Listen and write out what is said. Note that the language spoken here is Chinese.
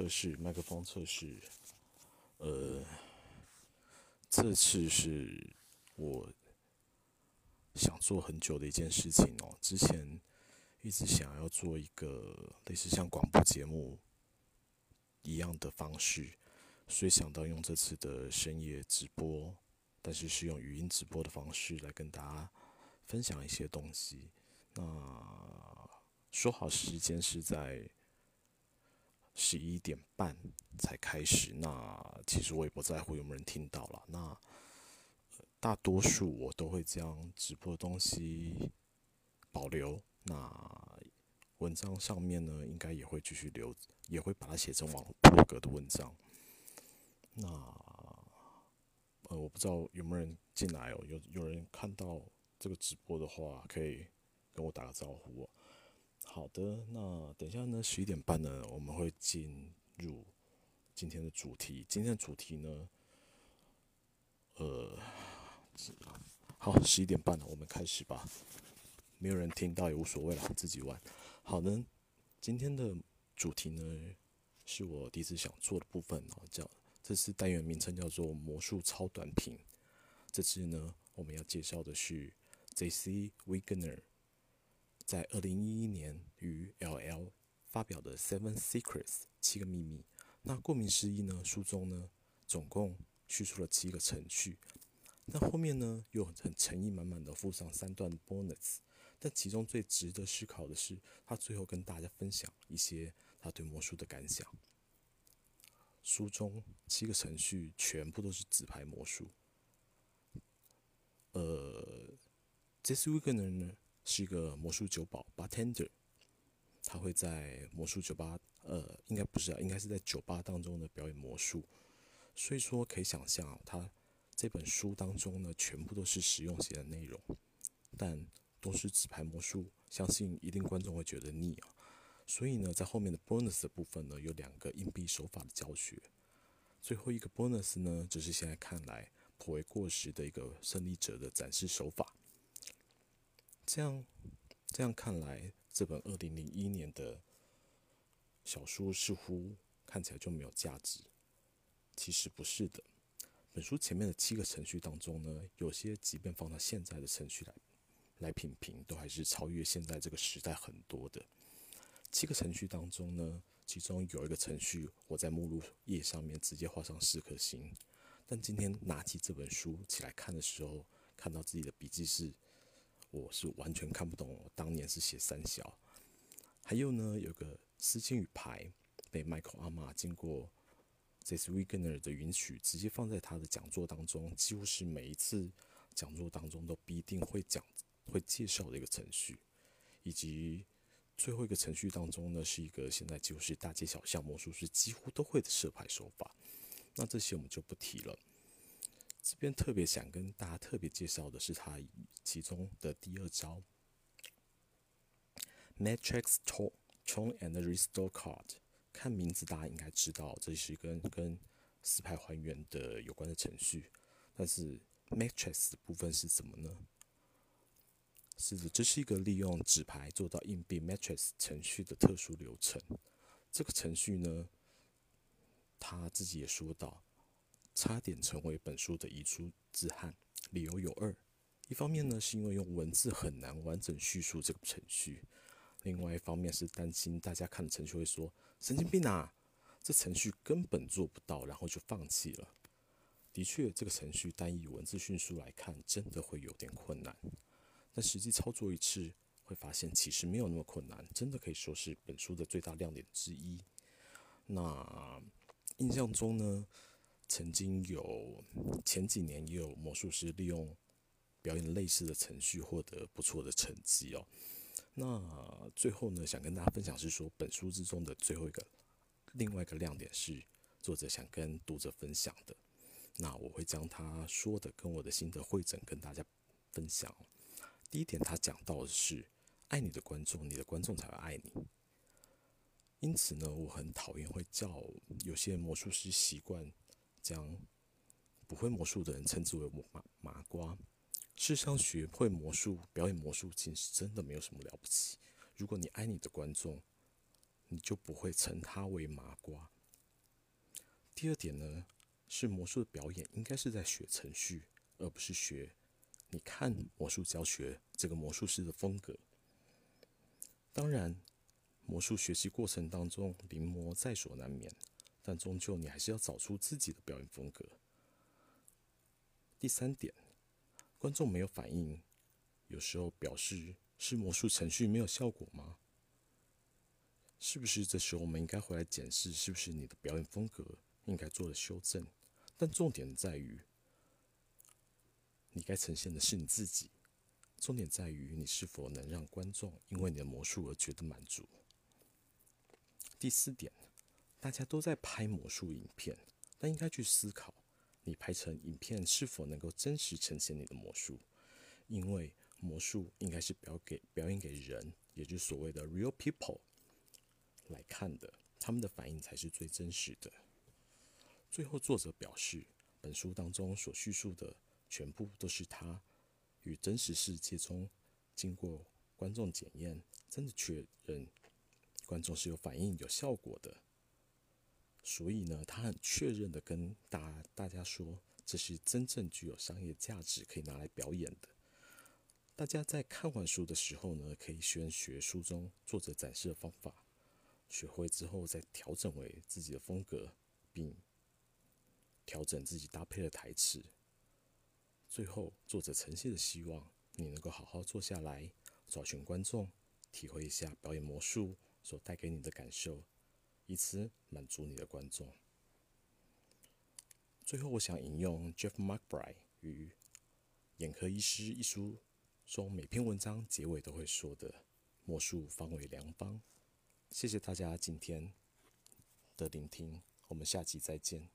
测试，麦克风测试。呃，这次是我想做很久的一件事情哦。之前一直想要做一个类似像广播节目一样的方式，所以想到用这次的深夜直播，但是是用语音直播的方式来跟大家分享一些东西。那说好时间是在。十一点半才开始，那其实我也不在乎有没有人听到了。那大多数我都会将直播的东西保留，那文章上面呢，应该也会继续留，也会把它写成网部落格的文章。那呃，我不知道有没有人进来哦，有有人看到这个直播的话，可以跟我打个招呼。好的，那等一下呢，十一点半呢，我们会进入今天的主题。今天的主题呢，呃，好，十一点半了，我们开始吧。没有人听到也无所谓了，自己玩。好的，今天的主题呢，是我第一次想做的部分哦，叫这次单元名称叫做魔术超短评。这次呢，我们要介绍的是 J.C. Wegener。在二零一一年于 LL 发表的《Seven Secrets》七个秘密，那顾名思义呢，书中呢总共叙述了七个程序，那后面呢又很诚意满满的附上三段 bonus，但其中最值得思考的是，他最后跟大家分享一些他对魔术的感想。书中七个程序全部都是纸牌魔术，呃，J.C. Wegener 呢？是一个魔术酒保 bartender，他会在魔术酒吧，呃，应该不是啊，应该是在酒吧当中的表演魔术。所以说可以想象啊，他这本书当中呢，全部都是实用型的内容，但都是纸牌魔术，相信一定观众会觉得腻啊。所以呢，在后面的 bonus 的部分呢，有两个硬币手法的教学。最后一个 bonus 呢，就是现在看来颇为过时的一个胜利者的展示手法。这样，这样看来，这本二零零一年的小书似乎看起来就没有价值。其实不是的，本书前面的七个程序当中呢，有些即便放到现在的程序来来品评，都还是超越现在这个时代很多的。七个程序当中呢，其中有一个程序，我在目录页上面直接画上四颗星。但今天拿起这本书起来看的时候，看到自己的笔记是。我是完全看不懂，我当年是写三小。还有呢，有个诗经与牌被 Michael 阿玛经过 J.C. Wegener 的允许，直接放在他的讲座当中，几乎是每一次讲座当中都必定会讲、会介绍的一个程序。以及最后一个程序当中呢，是一个现在几乎是大街小巷魔术师几乎都会的设牌手法。那这些我们就不提了。这边特别想跟大家特别介绍的是它其中的第二招，Matrix Tron and Restore Card。看名字大家应该知道，这是跟跟死牌还原的有关的程序。但是 Matrix 的部分是什么呢？是的，这是一个利用纸牌做到硬币 Matrix 程序的特殊流程。这个程序呢，他自己也说到。差点成为本书的遗书之憾，理由有二：一方面呢，是因为用文字很难完整叙述这个程序；另外一方面是担心大家看了程序会说“神经病啊，这程序根本做不到”，然后就放弃了。的确，这个程序单以文字叙述来看，真的会有点困难。但实际操作一次，会发现其实没有那么困难，真的可以说是本书的最大亮点之一。那印象中呢，曾经有前几年也有魔术师利用表演类似的程序获得不错的成绩哦。那最后呢，想跟大家分享是说，本书之中的最后一个另外一个亮点是作者想跟读者分享的。那我会将他说的跟我的心得汇整跟大家分享。第一点，他讲到的是爱你的观众，你的观众才会爱你。因此呢，我很讨厌会叫有些魔术师习惯。将不会魔术的人称之为麻麻瓜。事实上，学会魔术、表演魔术，其实真的没有什么了不起。如果你爱你的观众，你就不会称他为麻瓜。第二点呢，是魔术的表演应该是在学程序，而不是学你看魔术教学这个魔术师的风格。当然，魔术学习过程当中临摹在所难免，但终究你还是要找出自己的表演风格。第三点，观众没有反应，有时候表示是魔术程序没有效果吗？是不是这时候我们应该回来检视，是不是你的表演风格应该做了修正？但重点在于，你该呈现的是你自己。重点在于你是否能让观众因为你的魔术而觉得满足。第四点，大家都在拍魔术影片，但应该去思考，你拍成影片是否能够真实呈现你的魔术？因为魔术应该是表给表演给人，也就是所谓的 real people 来看的，他们的反应才是最真实的。最后，作者表示，本书当中所叙述的全部都是他。与真实世界中经过观众检验，真的确认观众是有反应、有效果的。所以呢，他很确认的跟大大家说，这是真正具有商业价值，可以拿来表演的。大家在看完书的时候呢，可以先学书中作者展示的方法，学会之后再调整为自己的风格，并调整自己搭配的台词。最后，作者诚切的希望你能够好好坐下来，找寻观众，体会一下表演魔术所带给你的感受，以此满足你的观众。最后，我想引用 Jeff McBride 与《眼科医师》一书中每篇文章结尾都会说的：“魔术方为良方。”谢谢大家今天的聆听，我们下集再见。